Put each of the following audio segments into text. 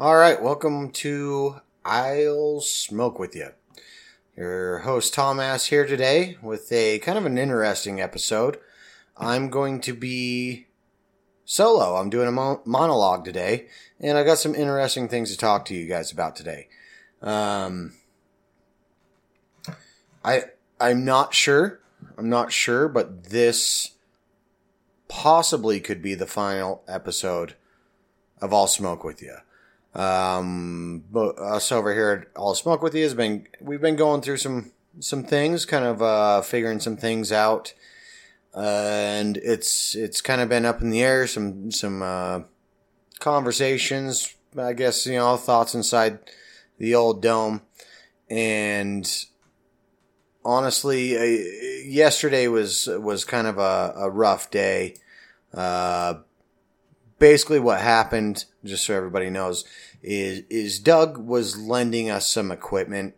All right, welcome to I'll Smoke with You. Your host Tom Ass here today with a kind of an interesting episode. I'm going to be solo. I'm doing a mo- monologue today, and I got some interesting things to talk to you guys about today. Um, I I'm not sure. I'm not sure, but this possibly could be the final episode of I'll Smoke with You. Um, but us over here at I'll Smoke with You has been we've been going through some some things, kind of uh, figuring some things out, uh, and it's it's kind of been up in the air. Some some uh, conversations, I guess you know, thoughts inside the old dome, and honestly, uh, yesterday was was kind of a, a rough day. Uh, basically, what happened, just so everybody knows, is is Doug was lending us some equipment,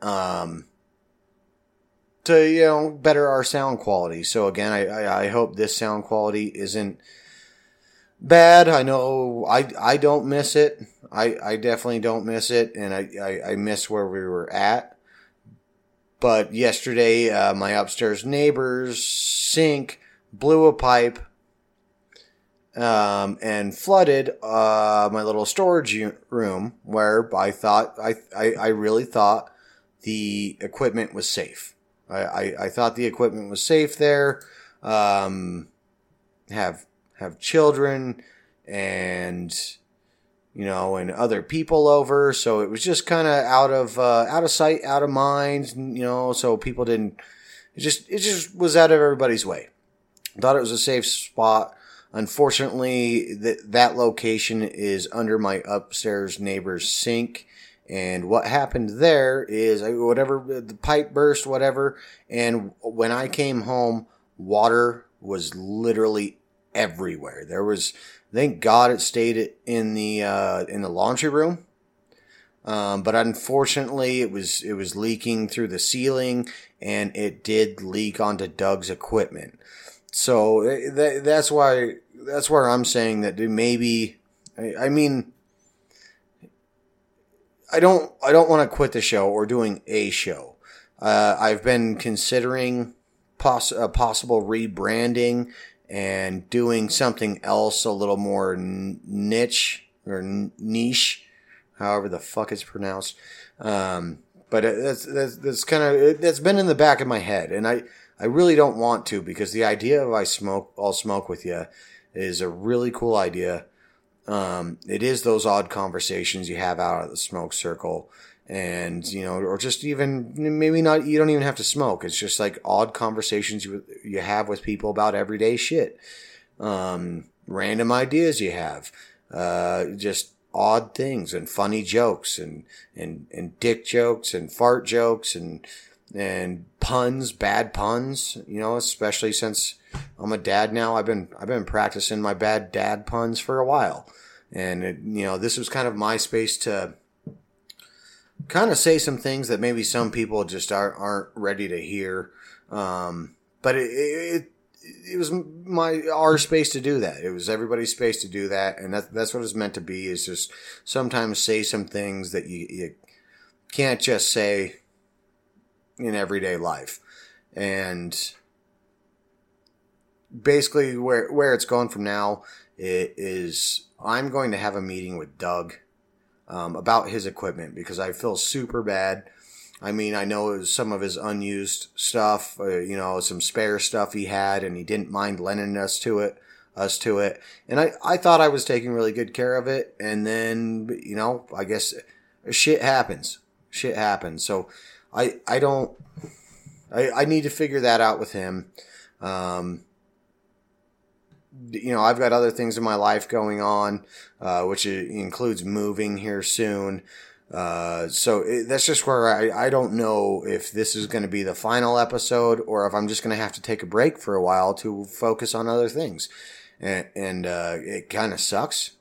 um, to you know better our sound quality. So again, I I, I hope this sound quality isn't bad. I know I I don't miss it. I I definitely don't miss it, and I I, I miss where we were at. But yesterday, uh, my upstairs neighbor's sink blew a pipe um, and flooded uh, my little storage room where I thought I, I, I really thought the equipment was safe. I, I, I thought the equipment was safe there. Um, have have children and you know, and other people over. So it was just kind of out of uh, out of sight, out of mind. You know, so people didn't. It just it just was out of everybody's way. Thought it was a safe spot. Unfortunately, that that location is under my upstairs neighbor's sink. And what happened there is whatever the pipe burst, whatever. And when I came home, water was literally everywhere. There was Thank God it stayed in the uh, in the laundry room. Um, but unfortunately, it was it was leaking through the ceiling, and it did leak onto Doug's equipment. So eh, that, that's why that's where I'm saying that maybe. I, I mean, I don't I don't want to quit the show or doing a show. Uh, I've been considering poss- a possible rebranding and doing something else a little more niche or niche, however the fuck it's pronounced. Um, but that's that's, that's kind of that's been in the back of my head, and I I really don't want to because the idea of I smoke I'll smoke with you is a really cool idea. Um, it is those odd conversations you have out of the smoke circle and you know or just even maybe not you don't even have to smoke it's just like odd conversations you you have with people about everyday shit um, random ideas you have uh, just odd things and funny jokes and and and dick jokes and fart jokes and and puns bad puns you know especially since I'm a dad now I've been I've been practicing my bad dad puns for a while and it, you know this was kind of my space to kind of say some things that maybe some people just aren't, aren't ready to hear. Um, but it, it, it was my our space to do that. It was everybody's space to do that, and that, that's what it's meant to be. Is just sometimes say some things that you, you can't just say in everyday life, and basically where where it's going from now is I'm going to have a meeting with Doug um, about his equipment because I feel super bad. I mean, I know it was some of his unused stuff, uh, you know, some spare stuff he had, and he didn't mind lending us to it, us to it. And I, I thought I was taking really good care of it. And then, you know, I guess shit happens. Shit happens. So I, I don't, I, I need to figure that out with him. Um, you know, I've got other things in my life going on, uh, which includes moving here soon. Uh, so it, that's just where I, I don't know if this is going to be the final episode or if I'm just going to have to take a break for a while to focus on other things. And, and uh, it kind of sucks.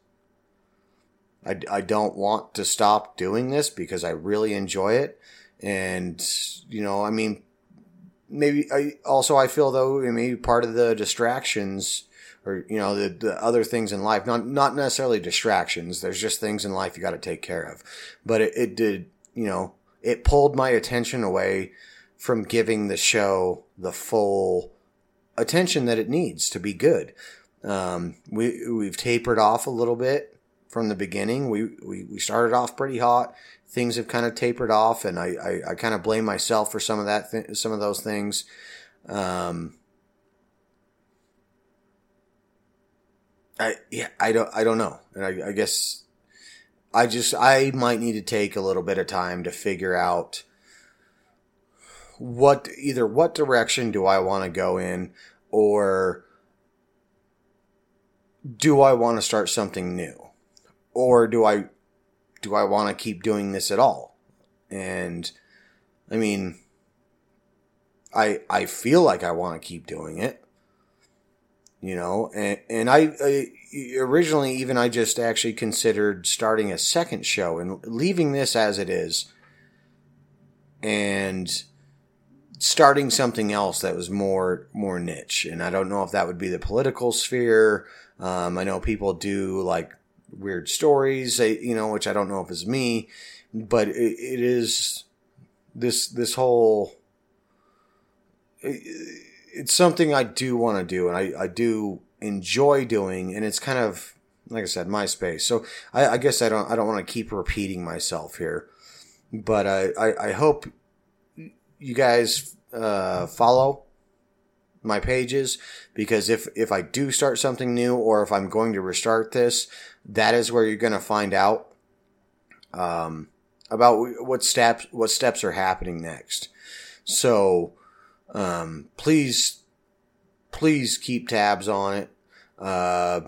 I, I don't want to stop doing this because I really enjoy it. And, you know, I mean, maybe I also I feel though maybe part of the distractions or you know the, the other things in life not not necessarily distractions. There's just things in life you got to take care of. But it, it did you know it pulled my attention away from giving the show the full attention that it needs to be good. Um, we we've tapered off a little bit from the beginning. We we, we started off pretty hot. Things have kind of tapered off and i i, I kind of blame myself for some of that th- some of those things. Um, I yeah, I don't I don't know. I, I guess I just I might need to take a little bit of time to figure out what either what direction do I want to go in or do I want to start something new? Or do I do I want to keep doing this at all? And I mean I I feel like I want to keep doing it you know and, and I, I, originally even i just actually considered starting a second show and leaving this as it is and starting something else that was more more niche. And i don't know if that would be the political sphere. Um, i know people do like weird stories you know which i don't know if it's me but it, it is this this whole it, it's something I do want to do, and I, I do enjoy doing, and it's kind of like I said, my space. So I, I guess I don't I don't want to keep repeating myself here, but I I, I hope you guys uh, follow my pages because if if I do start something new or if I'm going to restart this, that is where you're going to find out um, about what steps what steps are happening next. So um, please, please keep tabs on it. Uh,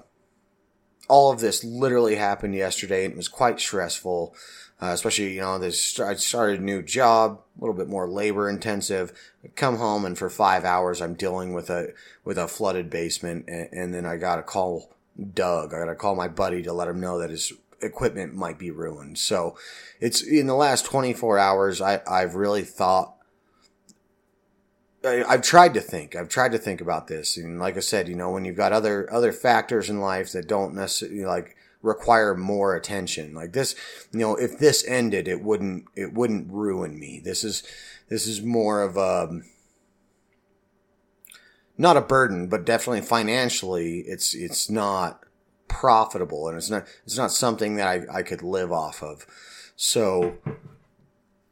all of this literally happened yesterday and it was quite stressful. Uh, especially, you know, this, I started a new job, a little bit more labor intensive. I come home and for five hours I'm dealing with a, with a flooded basement. And, and then I got to call Doug. I got to call my buddy to let him know that his equipment might be ruined. So it's in the last 24 hours, I, I've really thought I, have tried to think. I've tried to think about this, and like I said, you know, when you've got other other factors in life that don't necessarily like require more attention, like this, you know, if this ended, it wouldn't it wouldn't ruin me. This is this is more of a not a burden, but definitely financially, it's it's not profitable, and it's not it's not something that I I could live off of. So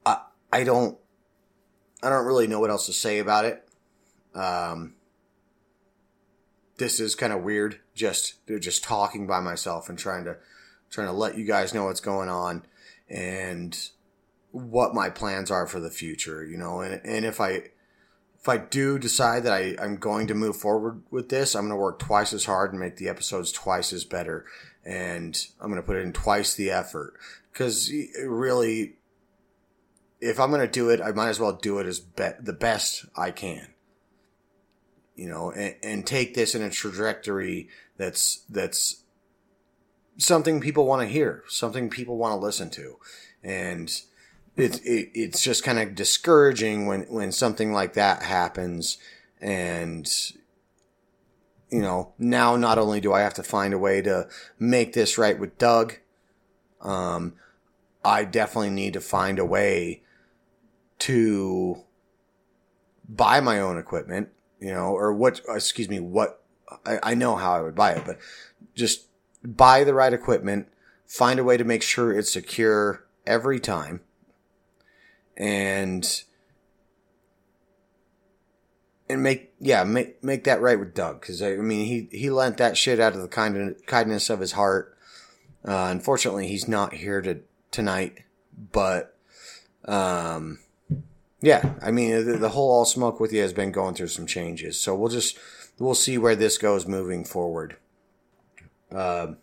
I I don't I don't really know what else to say about it. Um, this is kind of weird. Just just talking by myself and trying to trying to let you guys know what's going on and what my plans are for the future. You know, and and if I if I do decide that I, I'm going to move forward with this, I'm going to work twice as hard and make the episodes twice as better. And I'm going to put in twice the effort because really if I'm going to do it, I might as well do it as be- the best I can. You know, and, and take this in a trajectory that's that's something people want to hear, something people want to listen to, and it, it it's just kind of discouraging when when something like that happens, and you know now not only do I have to find a way to make this right with Doug, um, I definitely need to find a way to buy my own equipment, you know, or what, excuse me, what, I, I know how I would buy it, but just buy the right equipment, find a way to make sure it's secure every time, and and make yeah make make that right with Doug because I mean he he lent that shit out of the kind kindness of his heart. Uh, unfortunately, he's not here to tonight, but um, yeah, I mean the, the, whole all smoke with you has been going through some changes, so we'll just we'll see where this goes moving forward. Uh,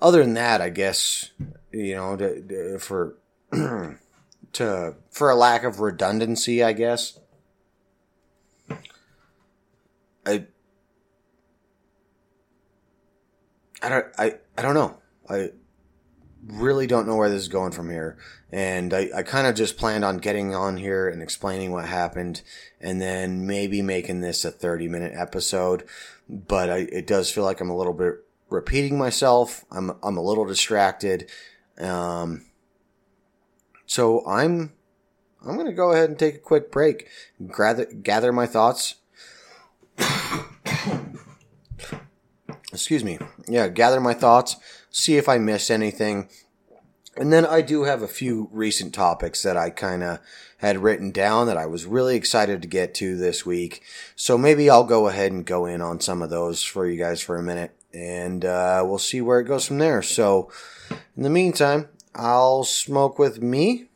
other than that, I guess you know to, to, for to for a lack of redundancy, I guess. I I don't I, I don't know. I really don't know where this is going from here. And I, I kind of just planned on getting on here and explaining what happened and then maybe making this a 30 minute episode. But I, it does feel like I'm a little bit repeating myself. I'm, I'm a little distracted. Um, so I'm, I'm going to go ahead and take a quick break, gather, gather my thoughts. Excuse me. Yeah, gather my thoughts, see if I missed anything. And then I do have a few recent topics that I kind of had written down that I was really excited to get to this week. So maybe I'll go ahead and go in on some of those for you guys for a minute and uh, we'll see where it goes from there. So in the meantime, I'll smoke with me.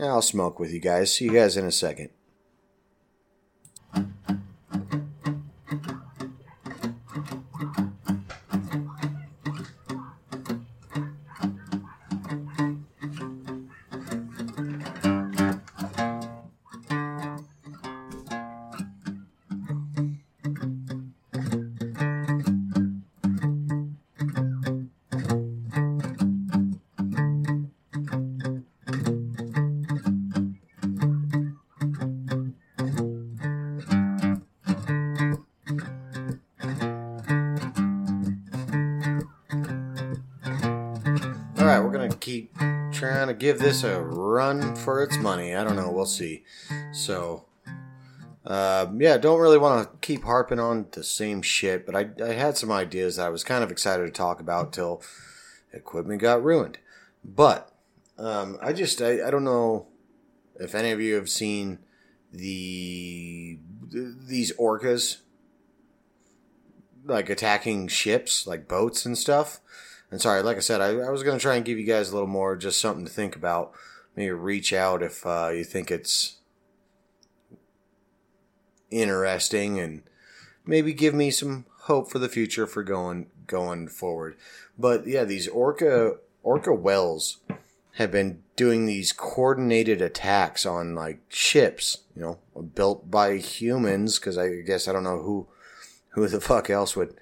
I'll smoke with you guys. See you guys in a second. Give this a run for its money. I don't know. We'll see. So, uh, yeah, don't really want to keep harping on the same shit, but I, I had some ideas that I was kind of excited to talk about till equipment got ruined. But um, I just I, I don't know if any of you have seen the these orcas like attacking ships like boats and stuff and sorry, like I said, I, I was going to try and give you guys a little more, just something to think about. Maybe reach out if uh, you think it's interesting, and maybe give me some hope for the future for going going forward. But yeah, these orca orca whales have been doing these coordinated attacks on like ships, you know, built by humans. Because I guess I don't know who who the fuck else would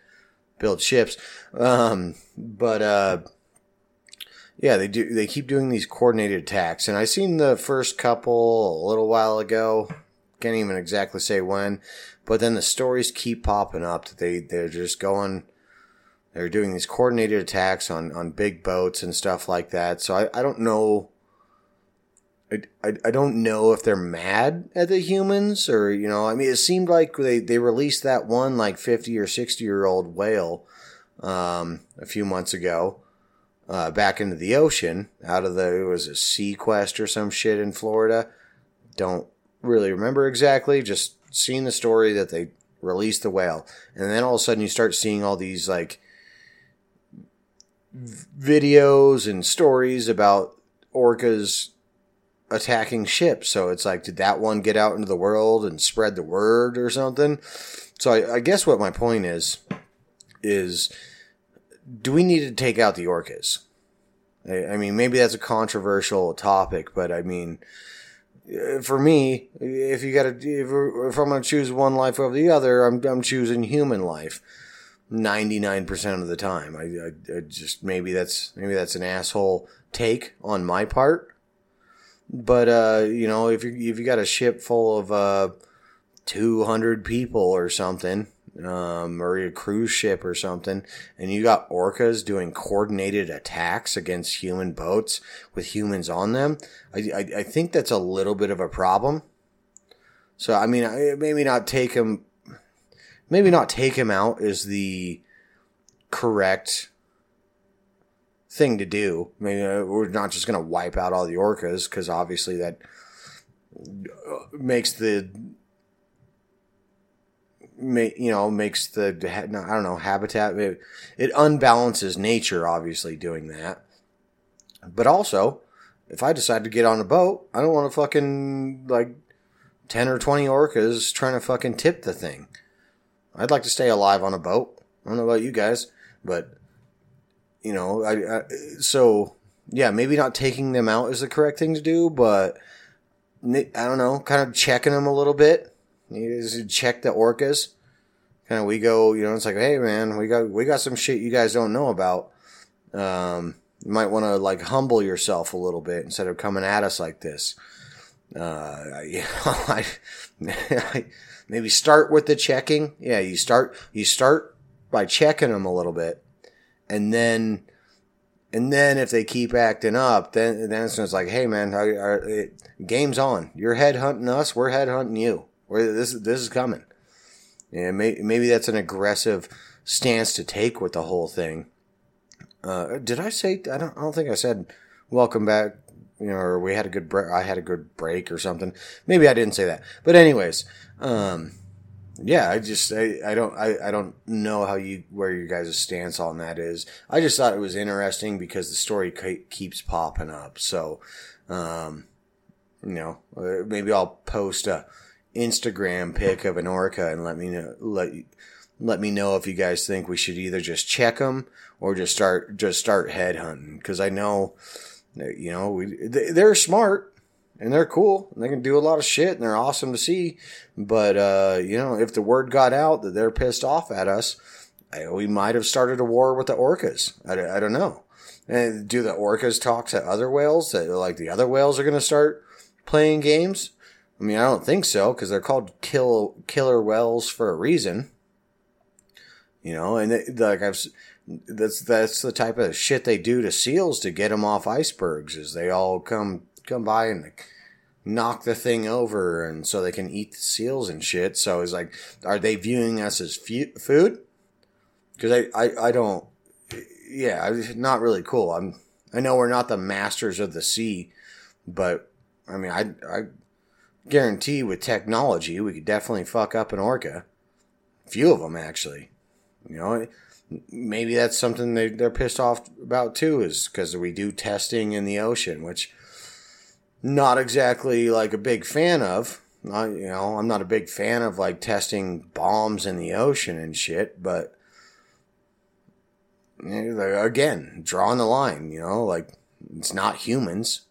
build ships. Um, but uh, yeah, they do. They keep doing these coordinated attacks, and I seen the first couple a little while ago. Can't even exactly say when, but then the stories keep popping up that they they're just going. They're doing these coordinated attacks on, on big boats and stuff like that. So I, I don't know I, I, don't know if they're mad at the humans or you know I mean it seemed like they, they released that one like 50 or 60 year old whale um, a few months ago uh, back into the ocean out of the it was a SeaQuest or some shit in Florida. Don't really remember exactly just seeing the story that they released the whale. And then all of a sudden you start seeing all these like videos and stories about orcas attacking ships. So it's like, did that one get out into the world and spread the word or something? So I, I guess what my point is, is do we need to take out the orcas? I, I mean, maybe that's a controversial topic, but I mean, uh, for me, if you gotta, if, if I'm gonna choose one life over the other, I'm, I'm choosing human life. 99% of the time. I, I, I just, maybe that's, maybe that's an asshole take on my part but uh, you know, if you if you got a ship full of uh, two hundred people or something, um, or a cruise ship or something, and you got orcas doing coordinated attacks against human boats with humans on them, I, I, I think that's a little bit of a problem. So I mean, maybe not take him, maybe not take him out is the correct thing to do. I mean, uh, we're not just going to wipe out all the orcas because obviously that uh, makes the you know makes the I don't know habitat it, it unbalances nature obviously doing that. But also, if I decide to get on a boat, I don't want to fucking like 10 or 20 orcas trying to fucking tip the thing. I'd like to stay alive on a boat. I don't know about you guys, but you know, I, I, so yeah, maybe not taking them out is the correct thing to do, but I don't know, kind of checking them a little bit. You check the orcas. Kind of, we go, you know, it's like, hey man, we got we got some shit you guys don't know about. Um, You might want to like humble yourself a little bit instead of coming at us like this. Uh, you know, I, maybe start with the checking. Yeah, you start you start by checking them a little bit, and then and then if they keep acting up, then then it's like, hey man, it, game's on. You're head hunting us. We're head hunting you. We're, this this is coming. And may, maybe that's an aggressive stance to take with the whole thing. Uh, did I say? I don't. I don't think I said welcome back. You know, or we had a good break. I had a good break or something. Maybe I didn't say that. But anyways, um, yeah, I just I, I don't I, I don't know how you where your guys' stance on that is. I just thought it was interesting because the story keeps popping up. So, um, you know, uh, maybe I'll post a Instagram pic of an orca and let me know let let me know if you guys think we should either just check them or just start just start head hunting because I know you know we they're smart and they're cool and they can do a lot of shit and they're awesome to see. But, uh, you know, if the word got out that they're pissed off at us, we might have started a war with the orcas. I, I don't know. And do the orcas talk to other whales that like the other whales are going to start playing games? I mean, I don't think so because they're called kill killer whales for a reason. You know, and they, like I've that's that's the type of shit they do to seals to get them off icebergs. Is they all come come by and knock the thing over and so they can eat the seals and shit. So it's like, are they viewing us as fu- food? Because I, I, I don't, yeah, not really cool. I'm, I know we're not the masters of the sea, but I mean, I, I guarantee with technology, we could definitely fuck up an orca. A few of them, actually. You know, maybe that's something they, they're pissed off about too, is because we do testing in the ocean, which not exactly like a big fan of. I, you know, I'm not a big fan of like testing bombs in the ocean and shit, but again, drawing the line, you know, like it's not humans.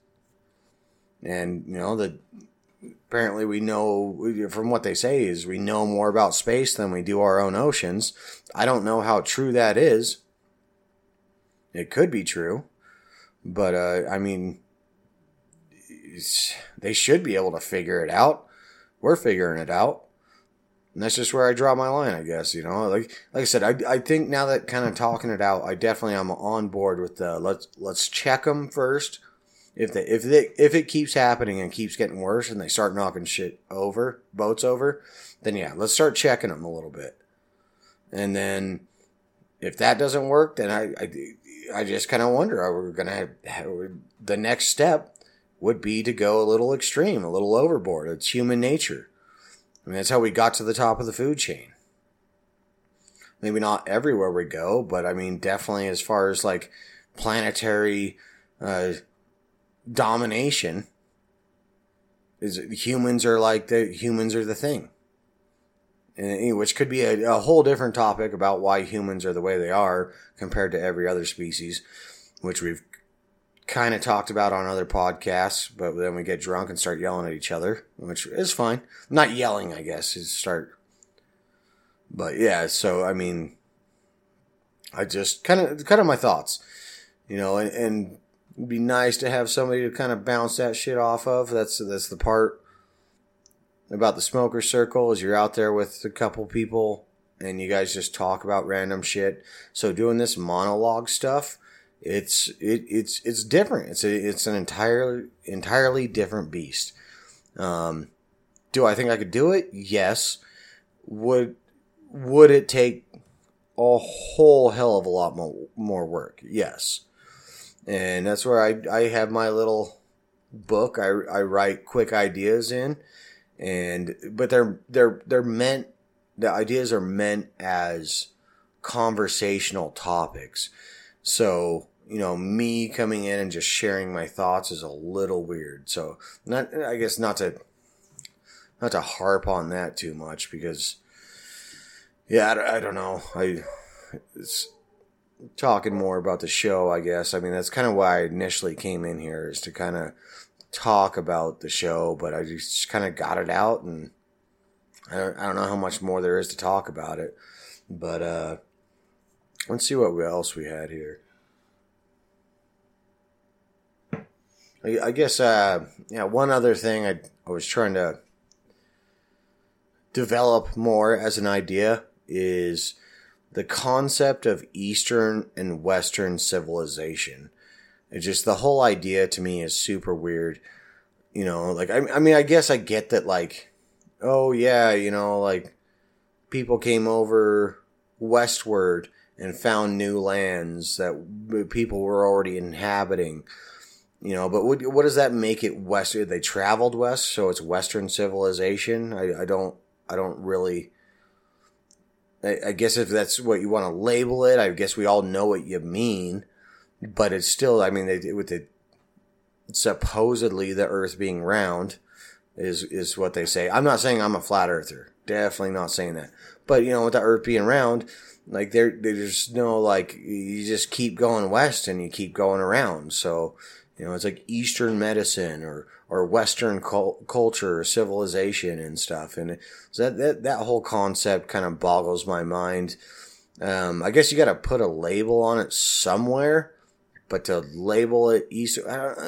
And, you know, the apparently we know from what they say is we know more about space than we do our own oceans. I don't know how true that is. It could be true, but uh, I mean, they should be able to figure it out. We're figuring it out. And that's just where I draw my line, I guess. You know, like like I said, I, I think now that kind of talking it out, I definitely am on board with the let's let's check them first. If they if they if it keeps happening and keeps getting worse and they start knocking shit over boats over, then yeah, let's start checking them a little bit. And then if that doesn't work, then I I, I just kind of wonder are we gonna have, have the next step would be to go a little extreme, a little overboard. It's human nature. I mean, that's how we got to the top of the food chain. Maybe not everywhere we go, but I mean, definitely as far as like planetary uh, domination, is humans are like the humans are the thing. And, which could be a, a whole different topic about why humans are the way they are compared to every other species, which we've kind of talked about on other podcasts, but then we get drunk and start yelling at each other, which is fine. Not yelling, I guess, is start. But yeah, so I mean, I just kind of kind of my thoughts, you know, and, and it'd be nice to have somebody to kind of bounce that shit off of. That's that's the part about the smoker circle is you're out there with a couple people and you guys just talk about random shit. So doing this monologue stuff it's it, it's it's different. It's a, it's an entirely entirely different beast. Um, do I think I could do it? Yes. Would would it take a whole hell of a lot more, more work? Yes. And that's where I, I have my little book. I, I write quick ideas in, and but they're they're they're meant. The ideas are meant as conversational topics. So you know, me coming in and just sharing my thoughts is a little weird. So, not I guess not to not to harp on that too much because, yeah, I, I don't know. I it's talking more about the show. I guess. I mean, that's kind of why I initially came in here is to kind of talk about the show, but I just kind of got it out and. I don't, I don't know how much more there is to talk about it, but uh, let's see what else we had here. I, I guess, uh, yeah, one other thing I, I was trying to develop more as an idea is the concept of Eastern and Western civilization. It's just the whole idea to me is super weird. You know, like, I, I mean, I guess I get that, like, oh, yeah, you know, like, people came over westward and found new lands that people were already inhabiting. You know, but what, what does that make it west? They traveled west, so it's Western civilization. I, I don't, I don't really. I, I guess if that's what you want to label it, I guess we all know what you mean. But it's still, I mean, they, with the supposedly the Earth being round is is what they say. I'm not saying I'm a flat earther. Definitely not saying that. But you know, with the Earth being round, like there, there's no like you just keep going west and you keep going around. So you know, it's like Eastern medicine or or Western cult- culture or civilization and stuff. And so that that that whole concept kind of boggles my mind. Um, I guess you got to put a label on it somewhere, but to label it East,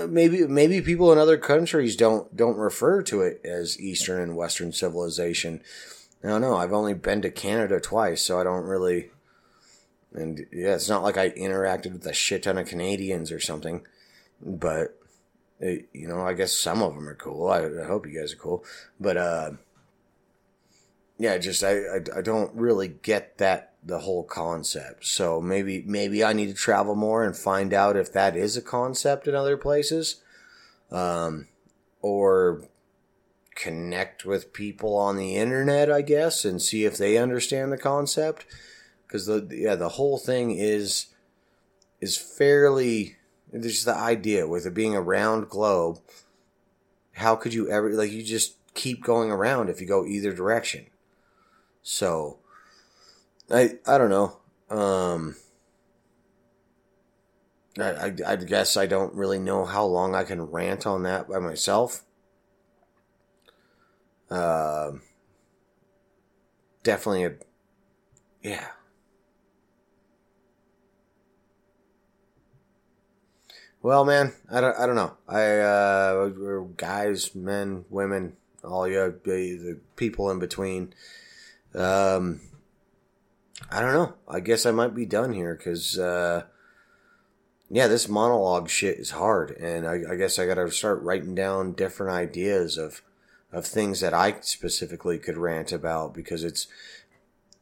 maybe maybe people in other countries don't don't refer to it as Eastern and Western civilization. Don't know. I've only been to Canada twice, so I don't really. And yeah, it's not like I interacted with a shit ton of Canadians or something, but it, you know, I guess some of them are cool. I, I hope you guys are cool, but uh, yeah, just I, I I don't really get that the whole concept. So maybe maybe I need to travel more and find out if that is a concept in other places, um, or connect with people on the internet, I guess, and see if they understand the concept. Because the yeah, the whole thing is is fairly. There's the idea with it being a round globe. How could you ever like you just keep going around if you go either direction? So, I I don't know. Um, I, I, I guess I don't really know how long I can rant on that by myself. Uh, definitely a yeah. Well, man, I don't, I don't know. I uh, guys, men, women, all you the people in between. Um, I don't know. I guess I might be done here because, uh, yeah, this monologue shit is hard, and I, I guess I got to start writing down different ideas of of things that I specifically could rant about because it's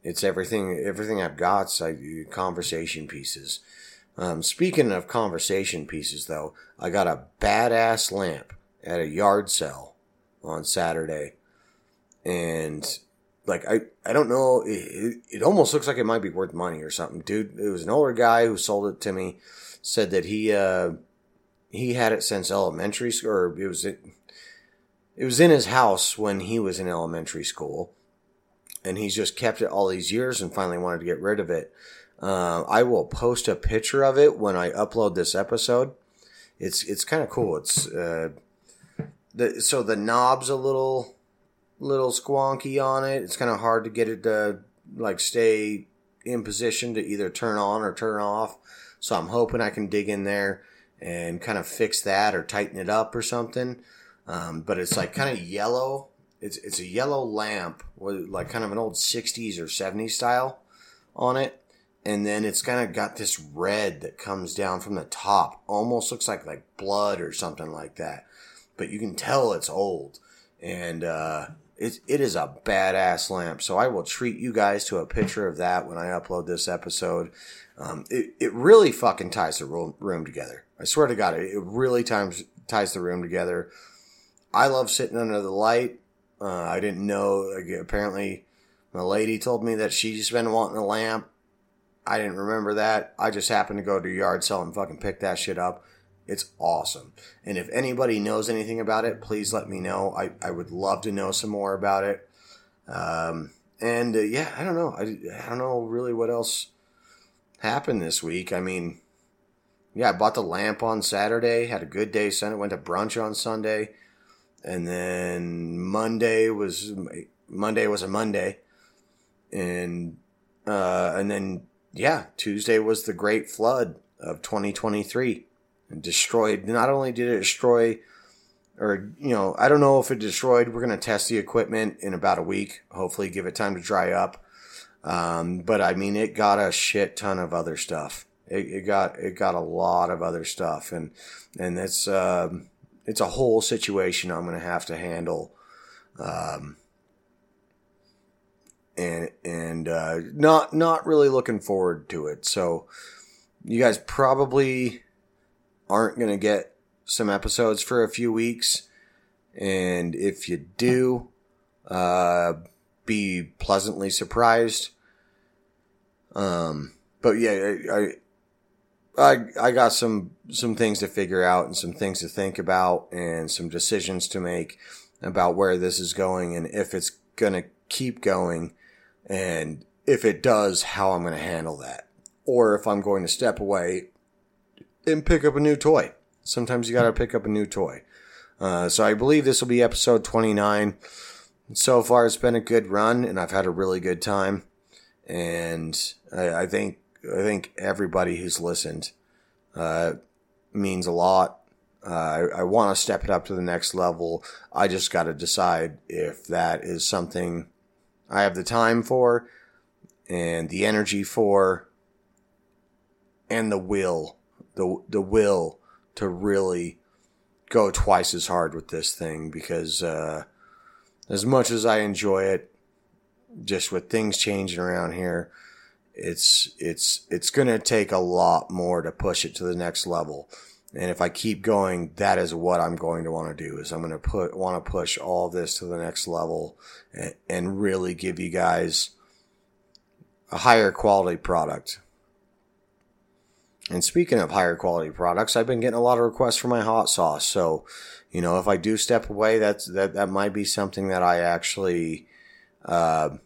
it's everything everything I've got. like conversation pieces. Um, speaking of conversation pieces, though, I got a badass lamp at a yard sale on Saturday, and like I I don't know, it, it almost looks like it might be worth money or something, dude. It was an older guy who sold it to me. Said that he uh he had it since elementary school, or it was it was in his house when he was in elementary school, and he's just kept it all these years and finally wanted to get rid of it. Uh, I will post a picture of it when I upload this episode. It's it's kind of cool. It's uh, the so the knob's a little little squonky on it. It's kind of hard to get it to like stay in position to either turn on or turn off. So I'm hoping I can dig in there and kind of fix that or tighten it up or something. Um, but it's like kind of yellow. It's it's a yellow lamp with like kind of an old '60s or '70s style on it, and then it's kind of got this red that comes down from the top. Almost looks like like blood or something like that, but you can tell it's old, and uh, it it is a badass lamp. So I will treat you guys to a picture of that when I upload this episode. Um, it it really fucking ties the room, together. I swear to God, it, it really ties ties the room together. I love sitting under the light. Uh, I didn't know. Like, apparently, my lady told me that she's been wanting a lamp. I didn't remember that. I just happened to go to yard sale and fucking pick that shit up. It's awesome. And if anybody knows anything about it, please let me know. I, I would love to know some more about it. Um, and uh, yeah, I don't know. I, I don't know really what else happened this week. I mean, yeah, I bought the lamp on Saturday, had a good day Sunday, went to brunch on Sunday and then Monday was Monday was a Monday, and uh, and then yeah, Tuesday was the Great Flood of 2023, and destroyed. Not only did it destroy, or you know, I don't know if it destroyed. We're gonna test the equipment in about a week. Hopefully, give it time to dry up. Um, but I mean, it got a shit ton of other stuff. It, it got it got a lot of other stuff, and and it's um, it's a whole situation I'm gonna have to handle. Um, and and uh, not not really looking forward to it. So you guys probably aren't going to get some episodes for a few weeks, and if you do, uh, be pleasantly surprised. Um, but yeah, I, I I got some some things to figure out and some things to think about and some decisions to make about where this is going and if it's going to keep going and if it does, how I'm going to handle that. Or if I'm going to step away and pick up a new toy. Sometimes you got to pick up a new toy. Uh, so I believe this will be episode 29. So far, it's been a good run, and I've had a really good time. And I, I think I think everybody who's listened uh, means a lot. Uh, I, I want to step it up to the next level. I just got to decide if that is something I have the time for and the energy for and the will the the will to really go twice as hard with this thing because uh, as much as I enjoy it just with things changing around here it's it's it's going to take a lot more to push it to the next level and if I keep going, that is what I'm going to want to do is I'm going to put, want to push all this to the next level and, and really give you guys a higher quality product. And speaking of higher quality products, I've been getting a lot of requests for my hot sauce. So, you know, if I do step away, that's, that, that might be something that I actually, uh,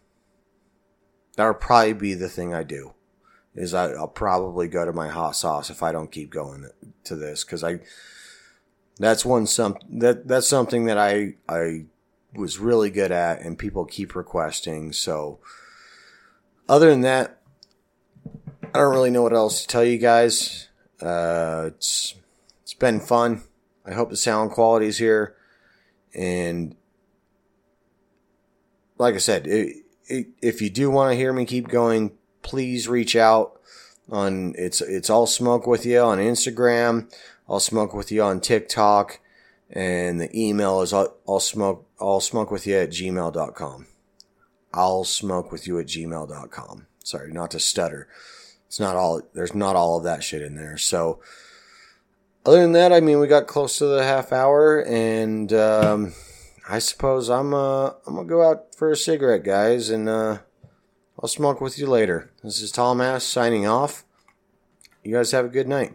that'll probably be the thing I do is I, will probably go to my hot sauce if I don't keep going to this because I that's one some that that's something that I I was really good at and people keep requesting. So other than that, I don't really know what else to tell you guys. Uh, it's it's been fun. I hope the sound quality is here, and like I said, it, if you do want to hear me keep going, please reach out on it's it's all smoke with you on Instagram. I'll smoke with you on TikTok, and the email is all, all smoke all smoke with you at gmail.com. I'll smoke with you at gmail.com. Sorry, not to stutter. It's not all there's not all of that shit in there. So other than that, I mean, we got close to the half hour, and um, I suppose I'm uh, I'm gonna go out for a cigarette, guys, and uh, I'll smoke with you later. This is Tom Ass signing off. You guys have a good night.